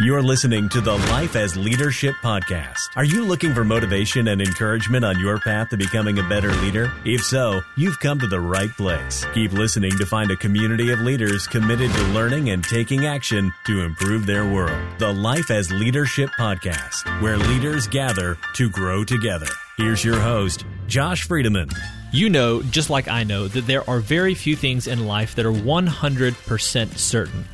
You're listening to the Life as Leadership Podcast. Are you looking for motivation and encouragement on your path to becoming a better leader? If so, you've come to the right place. Keep listening to find a community of leaders committed to learning and taking action to improve their world. The Life as Leadership Podcast, where leaders gather to grow together. Here's your host, Josh Friedeman. You know, just like I know, that there are very few things in life that are 100% certain.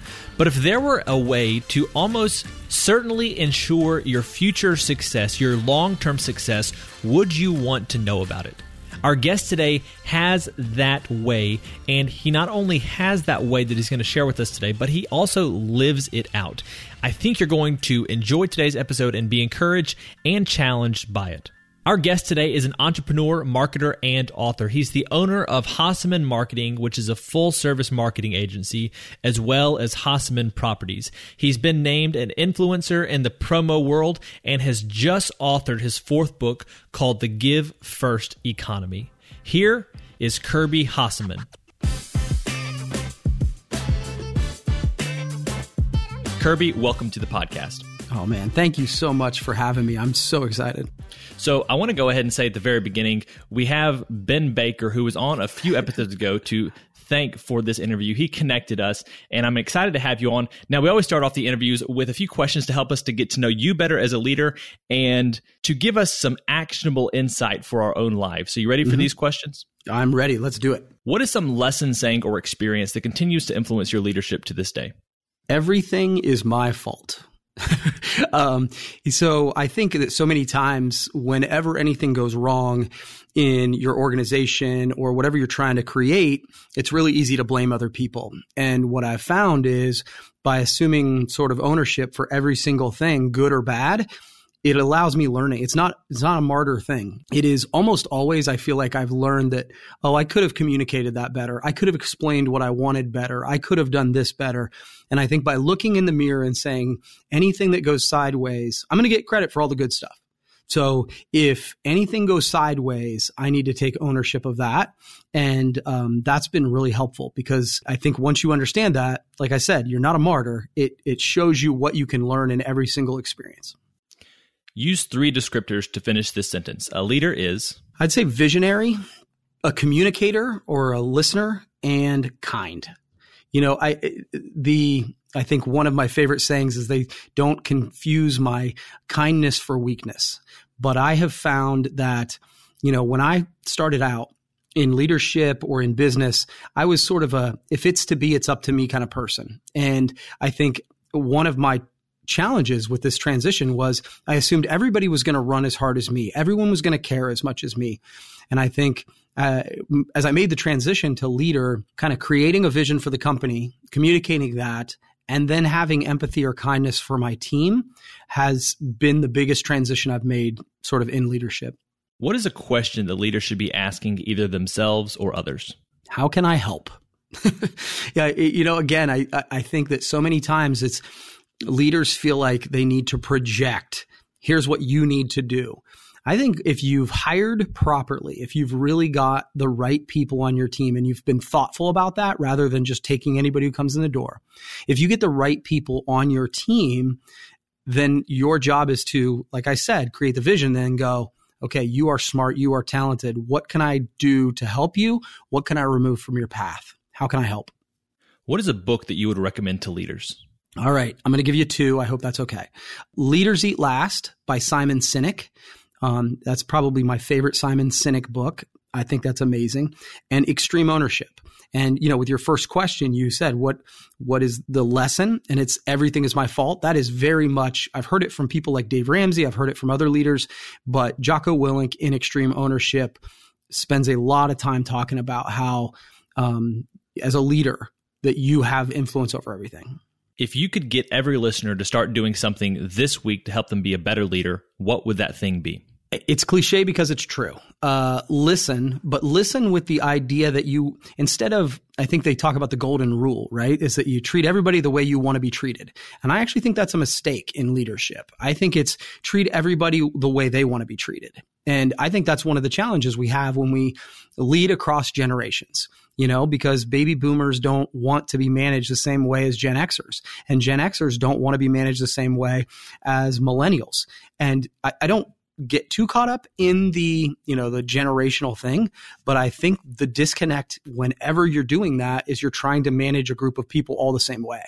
But if there were a way to almost certainly ensure your future success, your long term success, would you want to know about it? Our guest today has that way, and he not only has that way that he's going to share with us today, but he also lives it out. I think you're going to enjoy today's episode and be encouraged and challenged by it. Our guest today is an entrepreneur, marketer, and author. He's the owner of Hasseman Marketing, which is a full service marketing agency, as well as Hasseman Properties. He's been named an influencer in the promo world and has just authored his fourth book called The Give First Economy. Here is Kirby Hasseman. Kirby, welcome to the podcast. Oh man, thank you so much for having me. I'm so excited. So I want to go ahead and say at the very beginning, we have Ben Baker, who was on a few episodes ago, to thank for this interview. He connected us, and I'm excited to have you on. Now, we always start off the interviews with a few questions to help us to get to know you better as a leader and to give us some actionable insight for our own lives. So, you ready for mm-hmm. these questions? I'm ready. Let's do it. What is some lesson, saying, or experience that continues to influence your leadership to this day? Everything is my fault. um, so I think that so many times, whenever anything goes wrong in your organization or whatever you're trying to create, it's really easy to blame other people. And what I've found is by assuming sort of ownership for every single thing, good or bad, it allows me learning. It's not it's not a martyr thing. It is almost always I feel like I've learned that oh I could have communicated that better. I could have explained what I wanted better. I could have done this better. And I think by looking in the mirror and saying anything that goes sideways, I'm going to get credit for all the good stuff. So if anything goes sideways, I need to take ownership of that. And um, that's been really helpful because I think once you understand that, like I said, you're not a martyr. It, it shows you what you can learn in every single experience. Use three descriptors to finish this sentence. A leader is? I'd say visionary, a communicator or a listener, and kind. You know, I the I think one of my favorite sayings is they don't confuse my kindness for weakness. But I have found that, you know, when I started out in leadership or in business, I was sort of a if it's to be, it's up to me kind of person. And I think one of my challenges with this transition was I assumed everybody was going to run as hard as me. Everyone was going to care as much as me. And I think uh, as I made the transition to leader, kind of creating a vision for the company, communicating that, and then having empathy or kindness for my team has been the biggest transition I've made sort of in leadership. What is a question that leaders should be asking either themselves or others? How can I help? yeah, you know, again, I I think that so many times it's leaders feel like they need to project here's what you need to do. I think if you've hired properly, if you've really got the right people on your team and you've been thoughtful about that rather than just taking anybody who comes in the door, if you get the right people on your team, then your job is to, like I said, create the vision, then go, okay, you are smart, you are talented. What can I do to help you? What can I remove from your path? How can I help? What is a book that you would recommend to leaders? All right. I'm going to give you two. I hope that's okay. Leaders Eat Last by Simon Sinek. Um, that's probably my favorite Simon Sinek book. I think that's amazing. And Extreme Ownership. And you know, with your first question, you said what what is the lesson? And it's everything is my fault. That is very much I've heard it from people like Dave Ramsey. I've heard it from other leaders, but Jocko Willink in Extreme Ownership spends a lot of time talking about how, um, as a leader, that you have influence over everything. If you could get every listener to start doing something this week to help them be a better leader, what would that thing be? It's cliche because it's true. Uh, listen, but listen with the idea that you, instead of, I think they talk about the golden rule, right? Is that you treat everybody the way you want to be treated. And I actually think that's a mistake in leadership. I think it's treat everybody the way they want to be treated. And I think that's one of the challenges we have when we lead across generations, you know, because baby boomers don't want to be managed the same way as Gen Xers, and Gen Xers don't want to be managed the same way as millennials. And I, I don't get too caught up in the you know the generational thing but i think the disconnect whenever you're doing that is you're trying to manage a group of people all the same way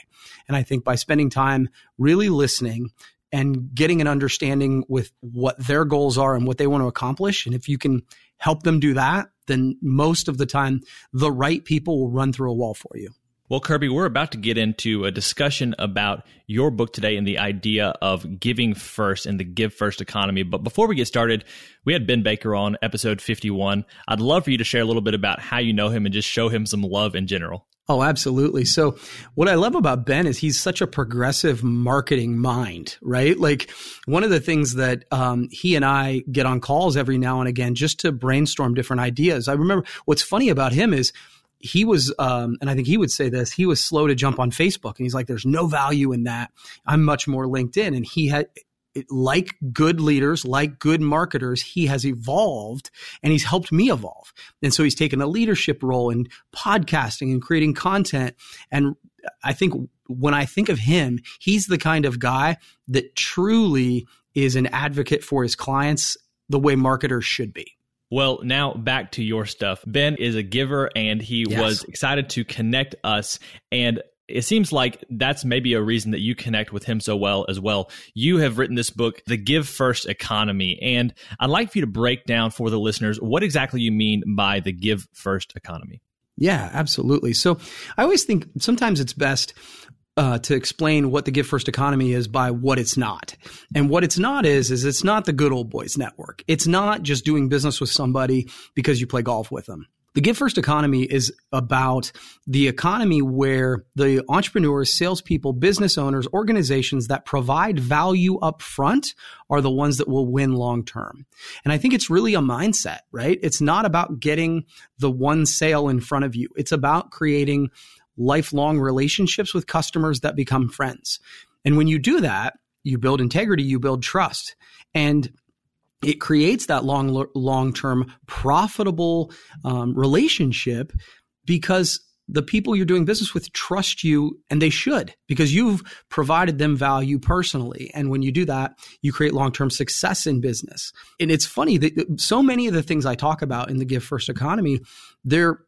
and i think by spending time really listening and getting an understanding with what their goals are and what they want to accomplish and if you can help them do that then most of the time the right people will run through a wall for you well, Kirby, we're about to get into a discussion about your book today and the idea of giving first and the give first economy. But before we get started, we had Ben Baker on episode 51. I'd love for you to share a little bit about how you know him and just show him some love in general. Oh, absolutely. So, what I love about Ben is he's such a progressive marketing mind, right? Like, one of the things that um, he and I get on calls every now and again just to brainstorm different ideas. I remember what's funny about him is he was, um, and I think he would say this, he was slow to jump on Facebook. And he's like, there's no value in that. I'm much more LinkedIn. And he had, like good leaders, like good marketers, he has evolved and he's helped me evolve. And so he's taken a leadership role in podcasting and creating content. And I think when I think of him, he's the kind of guy that truly is an advocate for his clients the way marketers should be. Well, now back to your stuff. Ben is a giver and he yes. was excited to connect us. And it seems like that's maybe a reason that you connect with him so well as well. You have written this book, The Give First Economy. And I'd like for you to break down for the listeners what exactly you mean by the Give First Economy. Yeah, absolutely. So I always think sometimes it's best uh, to explain what the give first economy is by what it's not. And what it's not is, is it's not the good old boys network. It's not just doing business with somebody because you play golf with them. The Give First economy is about the economy where the entrepreneurs, salespeople, business owners, organizations that provide value up front are the ones that will win long term. And I think it's really a mindset, right? It's not about getting the one sale in front of you. It's about creating lifelong relationships with customers that become friends. And when you do that, you build integrity, you build trust. And it creates that long, long term profitable um, relationship because the people you're doing business with trust you and they should because you've provided them value personally. And when you do that, you create long term success in business. And it's funny that so many of the things I talk about in the Give First economy, they're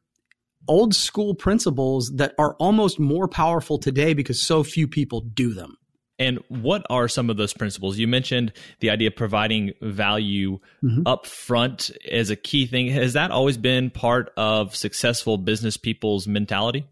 old school principles that are almost more powerful today because so few people do them. And what are some of those principles? You mentioned the idea of providing value mm-hmm. up front as a key thing. Has that always been part of successful business people's mentality?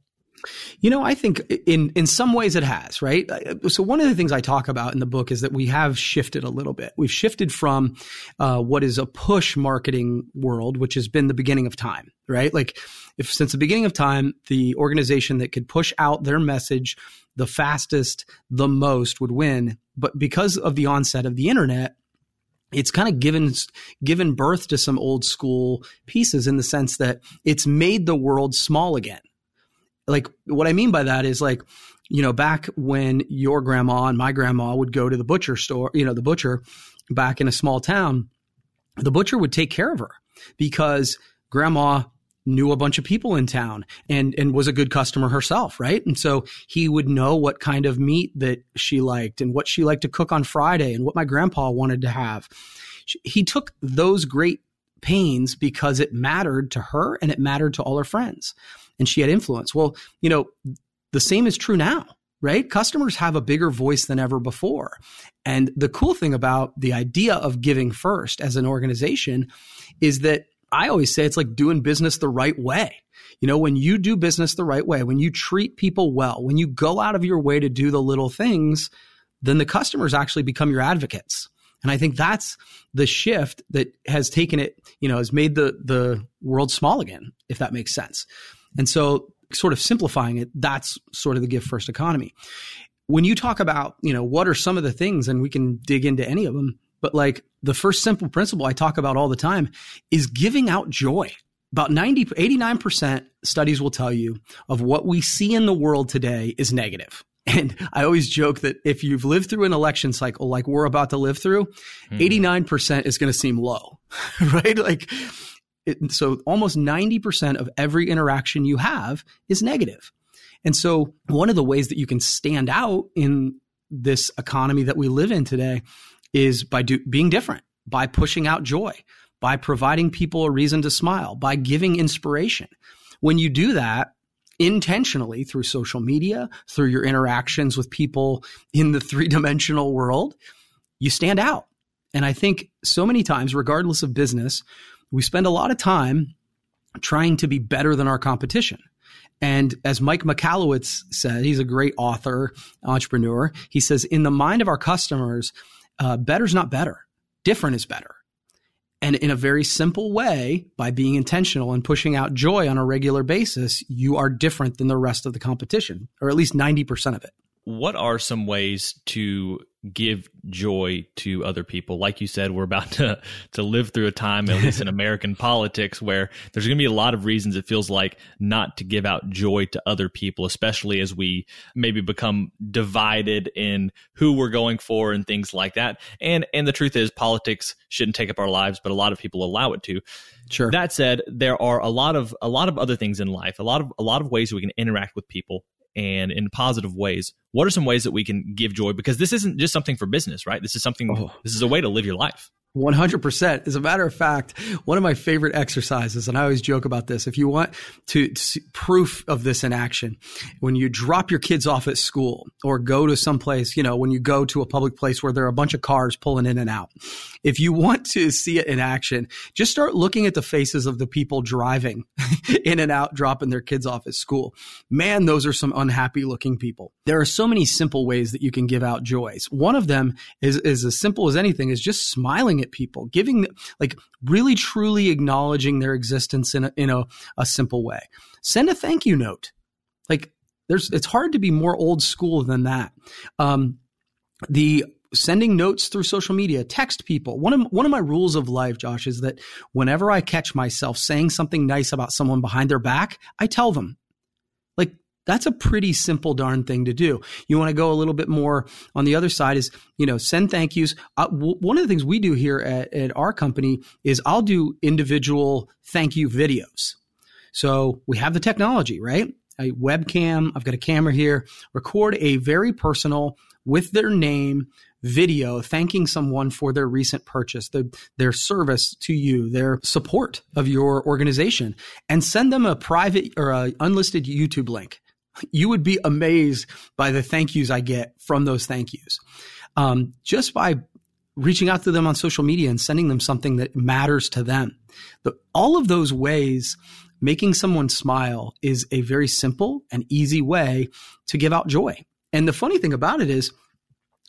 You know, I think in in some ways it has, right? So one of the things I talk about in the book is that we have shifted a little bit. We've shifted from uh, what is a push marketing world, which has been the beginning of time, right? Like, if since the beginning of time, the organization that could push out their message the fastest, the most would win. But because of the onset of the internet, it's kind of given given birth to some old school pieces in the sense that it's made the world small again like what I mean by that is like, you know, back when your grandma and my grandma would go to the butcher store, you know, the butcher back in a small town, the butcher would take care of her because grandma knew a bunch of people in town and and was a good customer herself, right? And so he would know what kind of meat that she liked and what she liked to cook on Friday and what my grandpa wanted to have. He took those great pains because it mattered to her and it mattered to all her friends and she had influence. Well, you know, the same is true now, right? Customers have a bigger voice than ever before. And the cool thing about the idea of giving first as an organization is that I always say it's like doing business the right way. You know, when you do business the right way, when you treat people well, when you go out of your way to do the little things, then the customers actually become your advocates. And I think that's the shift that has taken it, you know, has made the the world small again, if that makes sense. And so, sort of simplifying it, that's sort of the gift first economy. when you talk about, you know, what are some of the things, and we can dig into any of them, but like the first simple principle I talk about all the time is giving out joy. About 90, 89% studies will tell you of what we see in the world today is negative. And I always joke that if you've lived through an election cycle like we're about to live through, mm-hmm. 89% is going to seem low, right? Like, it, so almost 90% of every interaction you have is negative. And so one of the ways that you can stand out in this economy that we live in today is by do, being different, by pushing out joy, by providing people a reason to smile, by giving inspiration. When you do that intentionally through social media, through your interactions with people in the three dimensional world, you stand out. And I think so many times, regardless of business, we spend a lot of time trying to be better than our competition. And as Mike Michalowicz said, he's a great author, entrepreneur. He says, in the mind of our customers, uh, better's not better. Different is better. And in a very simple way, by being intentional and pushing out joy on a regular basis, you are different than the rest of the competition, or at least 90% of it. What are some ways to give joy to other people. Like you said, we're about to to live through a time, at least in American politics, where there's going to be a lot of reasons it feels like not to give out joy to other people, especially as we maybe become divided in who we're going for and things like that. And and the truth is, politics shouldn't take up our lives, but a lot of people allow it to. Sure. That said, there are a lot of a lot of other things in life, a lot of a lot of ways we can interact with people and in positive ways what are some ways that we can give joy because this isn't just something for business right this is something oh. this is a way to live your life 100%. As a matter of fact, one of my favorite exercises, and I always joke about this, if you want to, to proof of this in action, when you drop your kids off at school or go to some place, you know, when you go to a public place where there are a bunch of cars pulling in and out, if you want to see it in action, just start looking at the faces of the people driving in and out, dropping their kids off at school. Man, those are some unhappy looking people. There are so many simple ways that you can give out joys. One of them is, is as simple as anything is just smiling at people, giving like really truly acknowledging their existence in a, in a, a simple way. Send a thank you note. Like there's, it's hard to be more old school than that. Um, the sending notes through social media, text people. One of one of my rules of life, Josh, is that whenever I catch myself saying something nice about someone behind their back, I tell them. That's a pretty simple darn thing to do. You want to go a little bit more on the other side is, you know, send thank yous. Uh, w- one of the things we do here at, at our company is I'll do individual thank you videos. So we have the technology, right? A webcam. I've got a camera here. Record a very personal with their name video thanking someone for their recent purchase, the, their service to you, their support of your organization, and send them a private or a unlisted YouTube link you would be amazed by the thank yous I get from those thank yous. Um, just by reaching out to them on social media and sending them something that matters to them. The, all of those ways, making someone smile is a very simple and easy way to give out joy. And the funny thing about it is,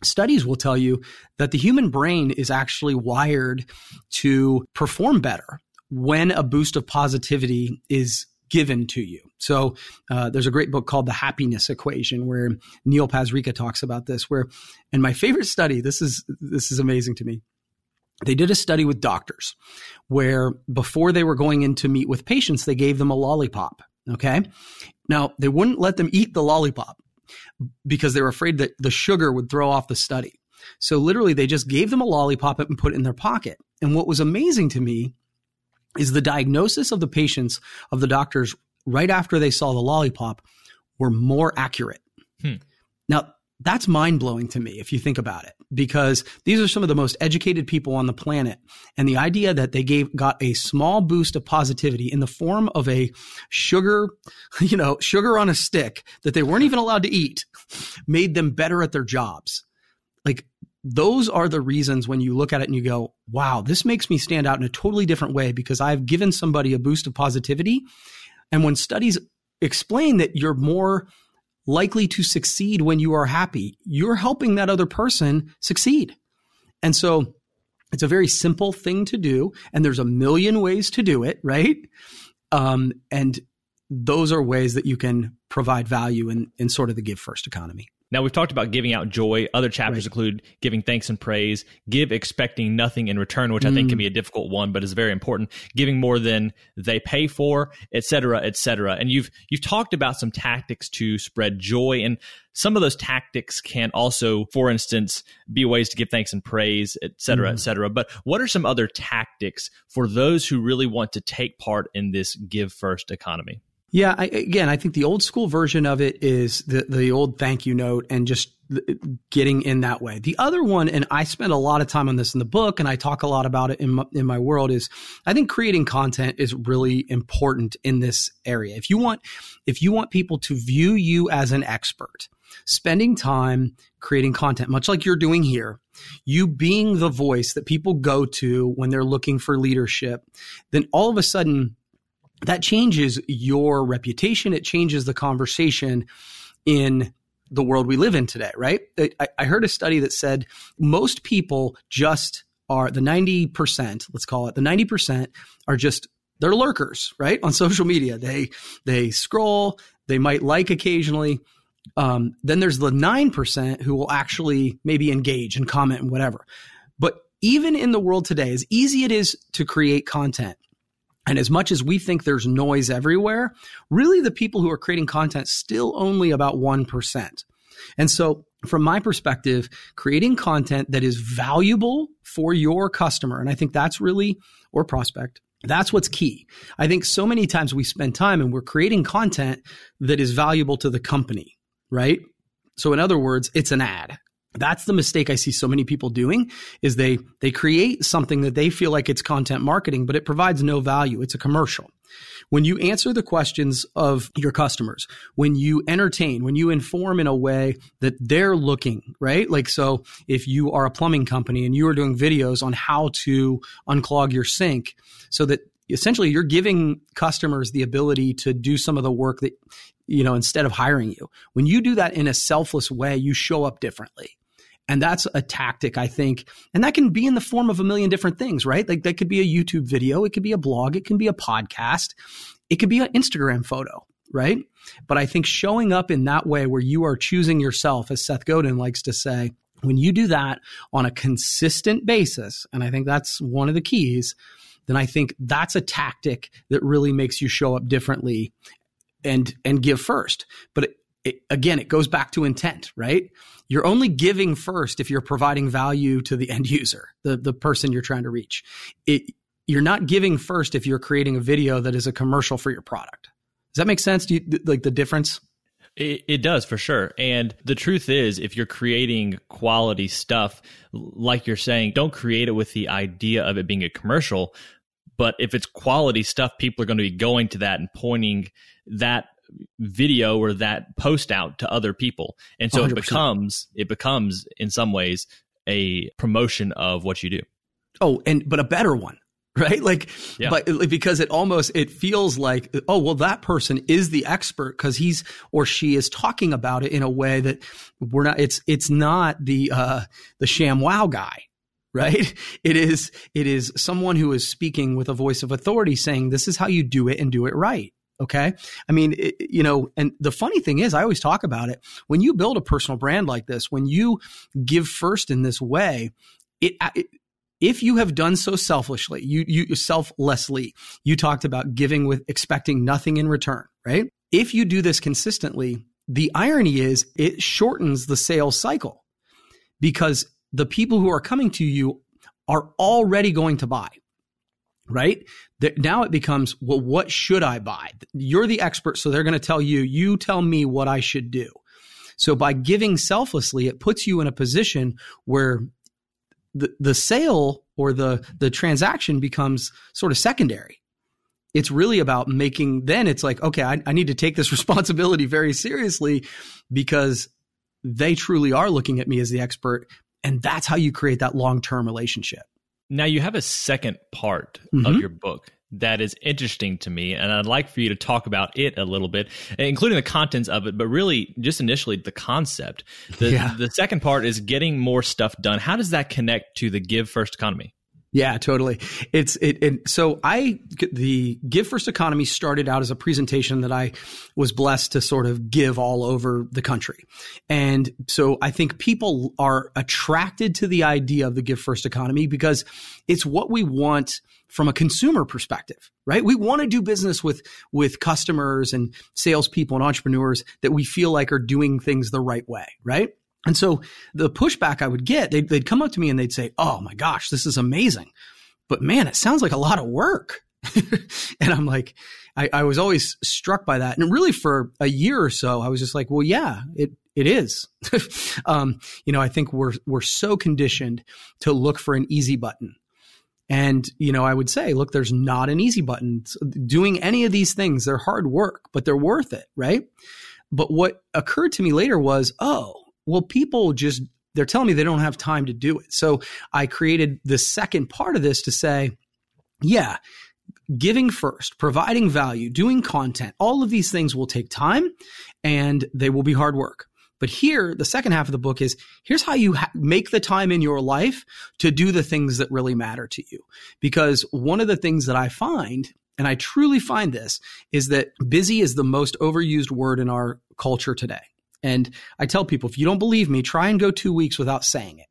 studies will tell you that the human brain is actually wired to perform better when a boost of positivity is given to you. So uh, there's a great book called The Happiness Equation where Neil Pasricha talks about this. Where, and my favorite study, this is this is amazing to me. They did a study with doctors where before they were going in to meet with patients, they gave them a lollipop. Okay, now they wouldn't let them eat the lollipop because they were afraid that the sugar would throw off the study. So literally, they just gave them a lollipop and put it in their pocket. And what was amazing to me is the diagnosis of the patients of the doctors right after they saw the lollipop were more accurate. Hmm. Now, that's mind blowing to me if you think about it, because these are some of the most educated people on the planet. And the idea that they gave, got a small boost of positivity in the form of a sugar, you know, sugar on a stick that they weren't even allowed to eat made them better at their jobs. Like those are the reasons when you look at it and you go, wow, this makes me stand out in a totally different way because I've given somebody a boost of positivity. And when studies explain that you're more likely to succeed when you are happy, you're helping that other person succeed. And so it's a very simple thing to do. And there's a million ways to do it, right? Um, and those are ways that you can provide value in, in sort of the give first economy. Now, we've talked about giving out joy. Other chapters right. include giving thanks and praise, give expecting nothing in return, which mm. I think can mm. be a difficult one, but is very important. Giving more than they pay for, et cetera, et cetera. And you've, you've talked about some tactics to spread joy. And some of those tactics can also, for instance, be ways to give thanks and praise, et cetera, mm. et cetera. But what are some other tactics for those who really want to take part in this give first economy? Yeah, I, again, I think the old school version of it is the the old thank you note and just uh, getting in that way. The other one, and I spend a lot of time on this in the book, and I talk a lot about it in my, in my world, is I think creating content is really important in this area. If you want, if you want people to view you as an expert, spending time creating content, much like you're doing here, you being the voice that people go to when they're looking for leadership, then all of a sudden that changes your reputation. It changes the conversation in the world we live in today, right? I, I, heard a study that said most people just are the 90%, let's call it the 90% are just they're lurkers, right? On social media. They they scroll, they might like occasionally. Um, then there's the 9% who will actually maybe engage and comment and whatever. But even in the world today, as easy it is to create content, and as much as we think there's noise everywhere, really the people who are creating content still only about 1%. And so from my perspective, creating content that is valuable for your customer, and I think that's really, or prospect, that's what's key. I think so many times we spend time and we're creating content that is valuable to the company, right? So in other words, it's an ad that's the mistake I see so many people doing is they they create something that they feel like it's content marketing, but it provides no value. It's a commercial. When you answer the questions of your customers, when you entertain, when you inform in a way that they're looking, right? Like, so if you are a plumbing company and you are doing videos on how to unclog your sink so that essentially you're giving customers the ability to do some of the work that, you know, instead of hiring you. When you do that in a selfless way, you show up differently. And that's a tactic, I think. And that can be in the form of a million different things, right? Like that could be a YouTube video. It could be a blog. It can be a podcast. It could be an Instagram photo, right? But I think showing up in that way where you are choosing yourself, as Seth Godin likes to say, when you do that on a consistent basis, and I think that's one of the keys, then I think that's a tactic that really makes you show up differently and and give first. But it, again, it goes back to intent, right? You're only giving first if you're providing value to the end user, the, the person you're trying to reach. It, you're not giving first if you're creating a video that is a commercial for your product. Does that make sense? Do you like the difference? It, it, does for sure. And the truth is, if you're creating quality stuff, like you're saying, don't create it with the idea of it being a commercial. But if it's quality stuff, people are going to be going to that and pointing that video or that post out to other people. And so 100%. it becomes it becomes in some ways a promotion of what you do. Oh and but a better one right? Like yeah. but because it almost it feels like oh well that person is the expert because he's or she is talking about it in a way that we're not it's it's not the uh the ShamWow guy right? It is it is someone who is speaking with a voice of authority saying this is how you do it and do it right Okay. I mean, it, you know, and the funny thing is, I always talk about it. When you build a personal brand like this, when you give first in this way, it, it if you have done so selfishly, you, you selflessly, you talked about giving with expecting nothing in return, right? If you do this consistently, the irony is it shortens the sales cycle because the people who are coming to you are already going to buy right? now it becomes, well, what should I buy? You're the expert, so they're going to tell you, you tell me what I should do. So by giving selflessly, it puts you in a position where the, the sale or the, the transaction becomes sort of secondary. It's really about making, then it's like, okay, I, I need to take this responsibility very seriously because they truly are looking at me as the expert. And that's how you create that long term relationship. Now you have a second part mm-hmm. of your book that is interesting to me, and I'd like for you to talk about it a little bit, including the contents of it, but really just initially the concept. The, yeah. the second part is getting more stuff done. How does that connect to the Give First economy? Yeah, totally. It's it, it, so I the Give First Economy started out as a presentation that I was blessed to sort of give all over the country. And so I think people are attracted to the idea of the Give First Economy because it's what we want from a consumer perspective, right? We want to do business with with customers and salespeople and entrepreneurs that we feel like are doing things the right way, right? And so the pushback I would get, they'd, they'd come up to me and they'd say, Oh my gosh, this is amazing. But man, it sounds like a lot of work. and I'm like, I, I, was always struck by that. And really for a year or so, I was just like, well, yeah, it, it is. um, you know, I think we're, we're so conditioned to look for an easy button. And, you know, I would say, look, there's not an easy button. Doing any of these things, they're hard work, but they're worth it. Right. But what occurred to me later was, oh, well, people just, they're telling me they don't have time to do it. So I created the second part of this to say, yeah, giving first, providing value, doing content, all of these things will take time and they will be hard work. But here, the second half of the book is here's how you ha- make the time in your life to do the things that really matter to you. Because one of the things that I find, and I truly find this, is that busy is the most overused word in our culture today. And I tell people, if you don't believe me, try and go two weeks without saying it.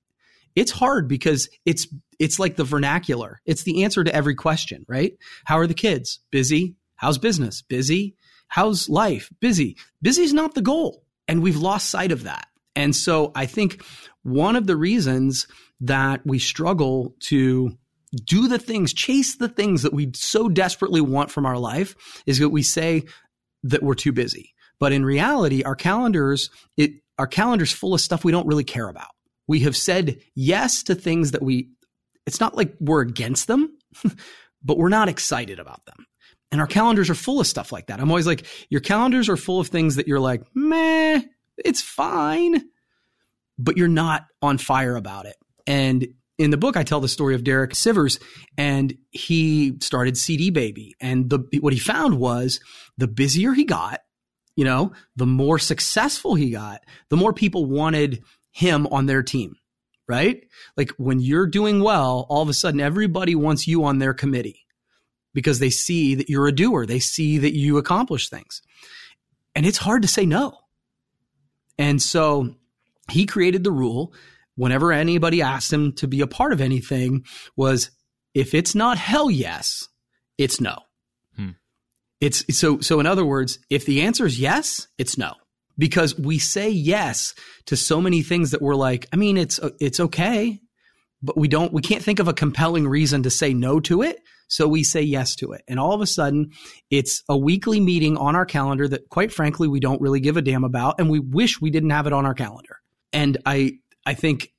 It's hard because it's it's like the vernacular. It's the answer to every question, right? How are the kids? Busy. How's business? Busy. How's life? Busy. Busy is not the goal. And we've lost sight of that. And so I think one of the reasons that we struggle to do the things, chase the things that we so desperately want from our life is that we say that we're too busy. But in reality, our calendars, it, our calendars full of stuff we don't really care about. We have said yes to things that we, it's not like we're against them, but we're not excited about them. And our calendars are full of stuff like that. I'm always like, your calendars are full of things that you're like, meh, it's fine, but you're not on fire about it. And in the book, I tell the story of Derek Sivers, and he started CD Baby. And the, what he found was the busier he got, you know, the more successful he got, the more people wanted him on their team, right? Like when you're doing well, all of a sudden everybody wants you on their committee because they see that you're a doer. They see that you accomplish things. And it's hard to say no. And so he created the rule whenever anybody asked him to be a part of anything was if it's not hell yes, it's no. It's so so in other words, if the answer is yes, it's no. Because we say yes to so many things that we're like, I mean, it's it's okay, but we don't we can't think of a compelling reason to say no to it. So we say yes to it. And all of a sudden, it's a weekly meeting on our calendar that quite frankly we don't really give a damn about and we wish we didn't have it on our calendar. And I I think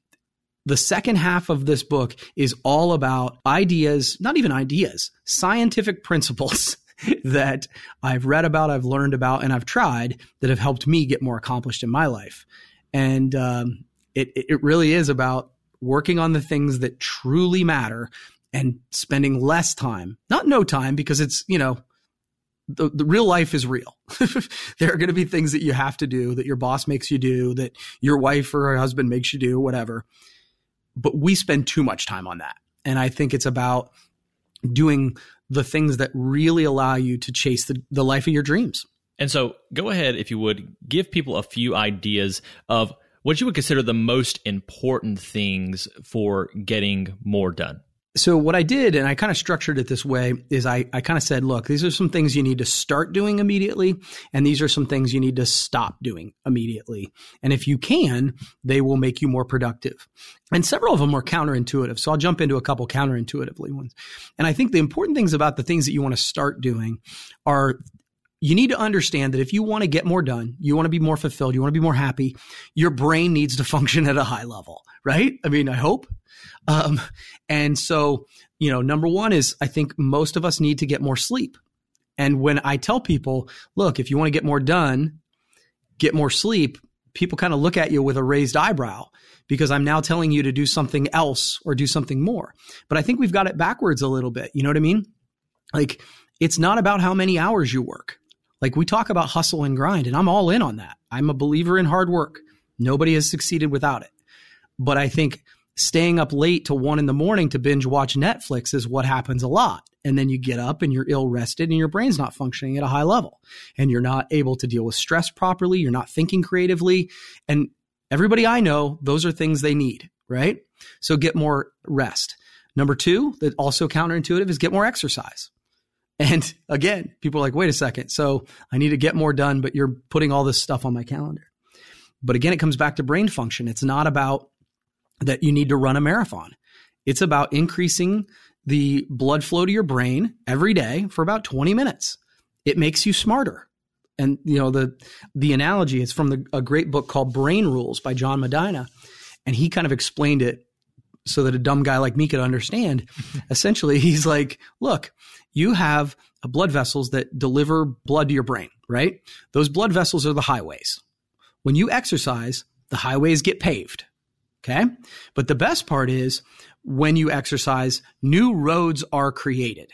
the second half of this book is all about ideas, not even ideas, scientific principles that I've read about, I've learned about, and I've tried that have helped me get more accomplished in my life. And um, it, it really is about working on the things that truly matter and spending less time, not no time, because it's, you know, the, the real life is real. there are going to be things that you have to do that your boss makes you do, that your wife or husband makes you do, whatever. But we spend too much time on that. And I think it's about doing the things that really allow you to chase the, the life of your dreams. And so go ahead, if you would, give people a few ideas of what you would consider the most important things for getting more done so what I did, and I kind of structured it this way, is I, I kind of said, look, these are some things you need to start doing immediately, and these are some things you need to stop doing immediately. And if you can, they will make you more productive. And several of them were counterintuitive. So I'll jump into a couple counterintuitively ones. And I think the important things about the things that you want to start doing are you need to understand that if you want to get more done, you want to be more fulfilled, you want to be more happy, your brain needs to function at a high level, right? I mean, I hope um, and so, you know, number one is I think most of us need to get more sleep. And when I tell people, look, if you want to get more done, get more sleep, people kind of look at you with a raised eyebrow because I'm now telling you to do something else or do something more. But I think we've got it backwards a little bit. You know what I mean? Like, it's not about how many hours you work. Like, we talk about hustle and grind, and I'm all in on that. I'm a believer in hard work. Nobody has succeeded without it. But I think staying up late to one in the morning to binge watch Netflix is what happens a lot. And then you get up and you're ill rested and your brain's not functioning at a high level and you're not able to deal with stress properly. You're not thinking creatively. And everybody I know, those are things they need, right? So get more rest. Number two, that also counterintuitive is get more exercise. And again, people are like, wait a second. So I need to get more done, but you're putting all this stuff on my calendar. But again, it comes back to brain function. It's not about that you need to run a marathon. It's about increasing the blood flow to your brain every day for about 20 minutes. It makes you smarter. And you know the the analogy is from the, a great book called Brain Rules by John Medina, and he kind of explained it so that a dumb guy like me could understand. Essentially, he's like, "Look, you have blood vessels that deliver blood to your brain, right? Those blood vessels are the highways. When you exercise, the highways get paved. Okay. But the best part is when you exercise, new roads are created.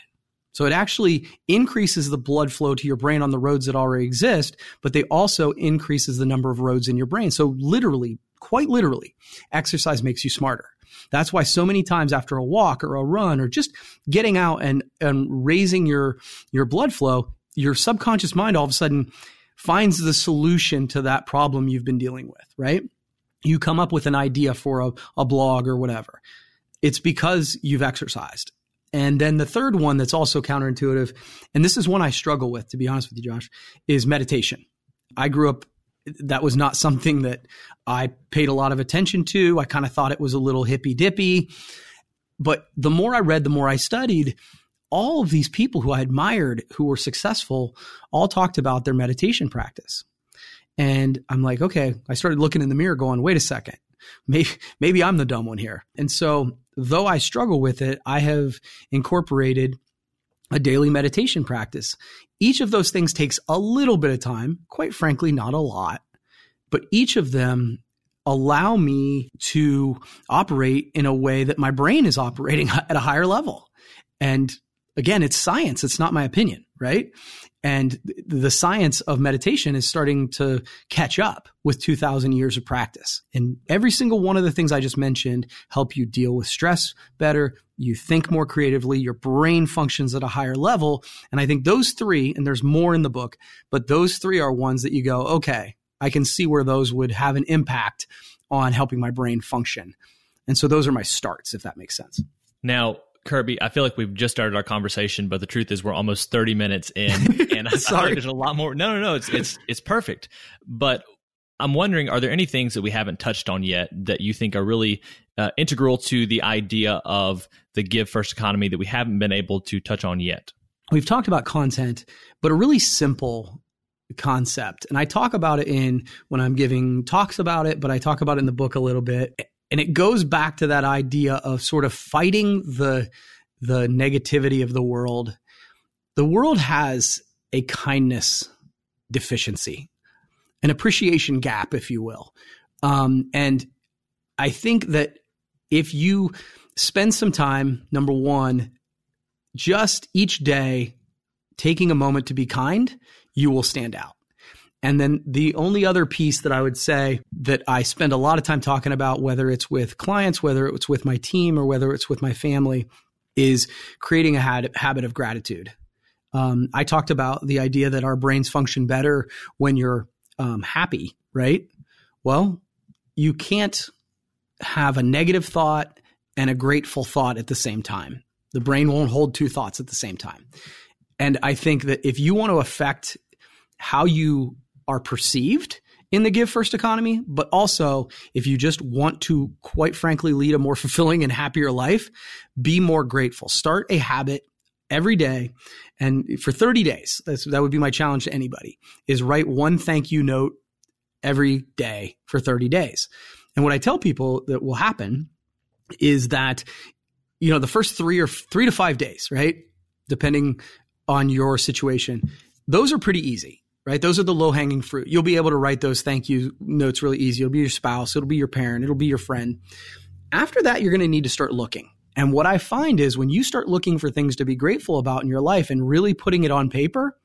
So it actually increases the blood flow to your brain on the roads that already exist, but they also increases the number of roads in your brain. So literally, quite literally, exercise makes you smarter. That's why so many times after a walk or a run or just getting out and, and raising your, your blood flow, your subconscious mind all of a sudden finds the solution to that problem you've been dealing with, right? you come up with an idea for a, a blog or whatever. It's because you've exercised. And then the third one that's also counterintuitive, and this is one I struggle with, to be honest with you, Josh, is meditation. I grew up, that was not something that I paid a lot of attention to. I kind of thought it was a little hippy dippy. But the more I read, the more I studied, all of these people who I admired who were successful all talked about their meditation practice. And I'm like, okay, I started looking in the mirror going, wait a second, maybe, maybe I'm the dumb one here. And so though I struggle with it, I have incorporated a daily meditation practice. Each of those things takes a little bit of time, quite frankly, not a lot, but each of them allow me to operate in a way that my brain is operating at a higher level. And again, it's science. It's not my opinion, right? And the science of meditation is starting to catch up with 2000 years of practice. And every single one of the things I just mentioned help you deal with stress better. You think more creatively. Your brain functions at a higher level. And I think those three, and there's more in the book, but those three are ones that you go, okay, I can see where those would have an impact on helping my brain function. And so those are my starts, if that makes sense. Now, Kirby, I feel like we've just started our conversation, but the truth is we're almost 30 minutes in and I, Sorry. I there's a lot more. No, no, no, it's it's it's perfect. But I'm wondering are there any things that we haven't touched on yet that you think are really uh, integral to the idea of the give first economy that we haven't been able to touch on yet? We've talked about content, but a really simple concept. And I talk about it in when I'm giving talks about it, but I talk about it in the book a little bit and it goes back to that idea of sort of fighting the the negativity of the world. The world has a kindness deficiency an appreciation gap if you will. Um, and i think that if you spend some time number one just each day taking a moment to be kind you will stand out and then the only other piece that I would say that I spend a lot of time talking about, whether it's with clients, whether it's with my team, or whether it's with my family, is creating a habit of gratitude. Um, I talked about the idea that our brains function better when you're um, happy, right? Well, you can't have a negative thought and a grateful thought at the same time. The brain won't hold two thoughts at the same time. And I think that if you want to affect how you are perceived in the give first economy, but also if you just want to, quite frankly, lead a more fulfilling and happier life, be more grateful. Start a habit every day. And for 30 days, that would be my challenge to anybody is write one thank you note every day for 30 days. And what I tell people that will happen is that, you know, the first three or three to five days, right? Depending on your situation, those are pretty easy right? Those are the low hanging fruit. You'll be able to write those thank you notes really easy. It'll be your spouse, it'll be your parent, it'll be your friend. After that, you're going to need to start looking. And what I find is when you start looking for things to be grateful about in your life and really putting it on paper,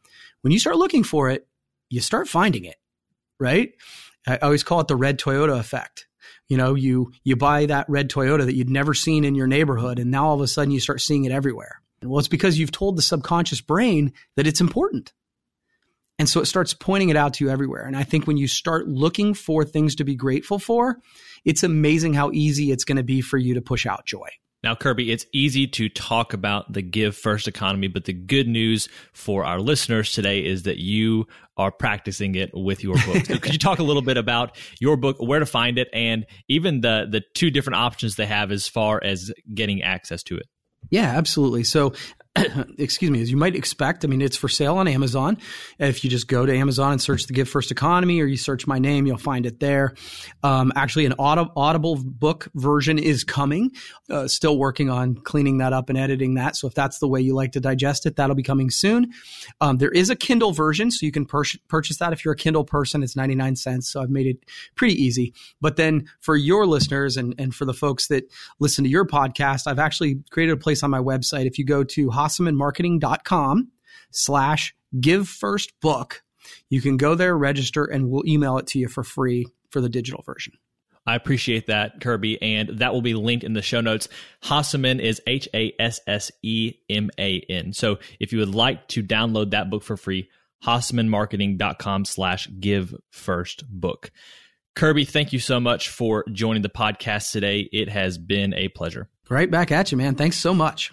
when you start looking for it, you start finding it, right? I always call it the red Toyota effect. You know, you you buy that red Toyota that you'd never seen in your neighborhood, and now all of a sudden you start seeing it everywhere. Well, it's because you've told the subconscious brain that it's important. And so it starts pointing it out to you everywhere. And I think when you start looking for things to be grateful for, it's amazing how easy it's going to be for you to push out joy. Now, Kirby, it's easy to talk about the give first economy, but the good news for our listeners today is that you are practicing it with your book. So could you talk a little bit about your book, where to find it, and even the the two different options they have as far as getting access to it? Yeah, absolutely. So excuse me, as you might expect, I mean, it's for sale on Amazon. If you just go to Amazon and search the Give First Economy or you search my name, you'll find it there. Um, actually, an audible book version is coming. Uh, still working on cleaning that up and editing that. So if that's the way you like to digest it, that'll be coming soon. Um, there is a Kindle version, so you can pur- purchase that. If you're a Kindle person, it's 99 cents. So I've made it pretty easy. But then for your listeners and, and for the folks that listen to your podcast, I've actually created a place on my website. If you go to HassemanMarketing.com slash give first book. You can go there, register, and we'll email it to you for free for the digital version. I appreciate that, Kirby, and that will be linked in the show notes. Hasseman is H A S S E M A N. So if you would like to download that book for free, HassemanMarketing.com slash give first book. Kirby, thank you so much for joining the podcast today. It has been a pleasure. Right back at you, man. Thanks so much.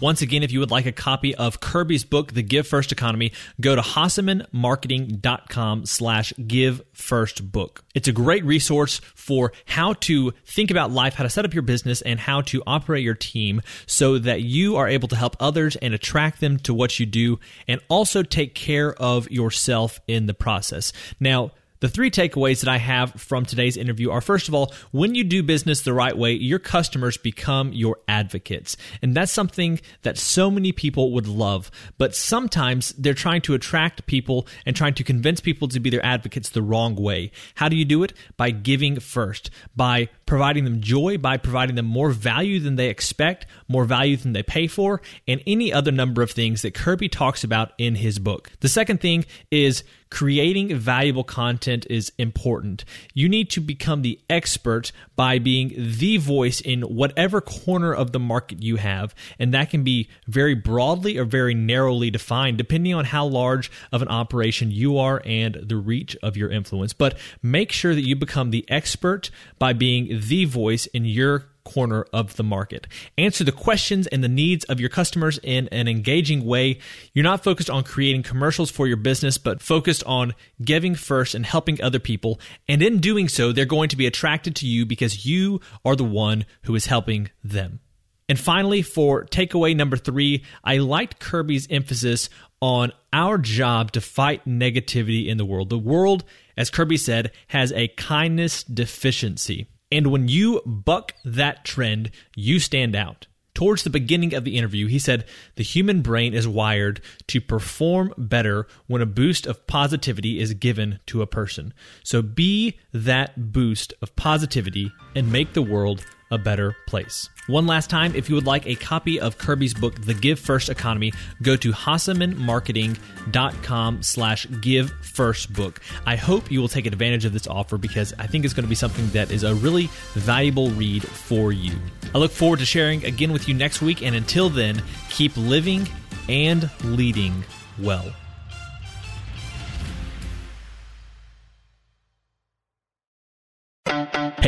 Once again, if you would like a copy of Kirby's book, The Give First Economy, go to HassemanMarketing.com slash give first book. It's a great resource for how to think about life, how to set up your business, and how to operate your team so that you are able to help others and attract them to what you do and also take care of yourself in the process. Now, the three takeaways that I have from today's interview are first of all, when you do business the right way, your customers become your advocates. And that's something that so many people would love. But sometimes they're trying to attract people and trying to convince people to be their advocates the wrong way. How do you do it? By giving first, by providing them joy, by providing them more value than they expect, more value than they pay for, and any other number of things that Kirby talks about in his book. The second thing is creating valuable content is important. You need to become the expert by being the voice in whatever corner of the market you have. And that can be very broadly or very narrowly defined, depending on how large of an operation you are and the reach of your influence. But make sure that you become the expert by being the voice in your corner of the market. Answer the questions and the needs of your customers in an engaging way. You're not focused on creating commercials for your business, but focused on giving first and helping other people. And in doing so, they're going to be attracted to you because you are the one who is helping them. And finally, for takeaway number three, I liked Kirby's emphasis on our job to fight negativity in the world. The world, as Kirby said, has a kindness deficiency. And when you buck that trend, you stand out. Towards the beginning of the interview, he said the human brain is wired to perform better when a boost of positivity is given to a person. So be that boost of positivity and make the world a better place. One last time, if you would like a copy of Kirby's book, The Give First Economy, go to HassemanMarketing.com slash Give First Book. I hope you will take advantage of this offer because I think it's going to be something that is a really valuable read for you. I look forward to sharing again with you next week, and until then, keep living and leading well.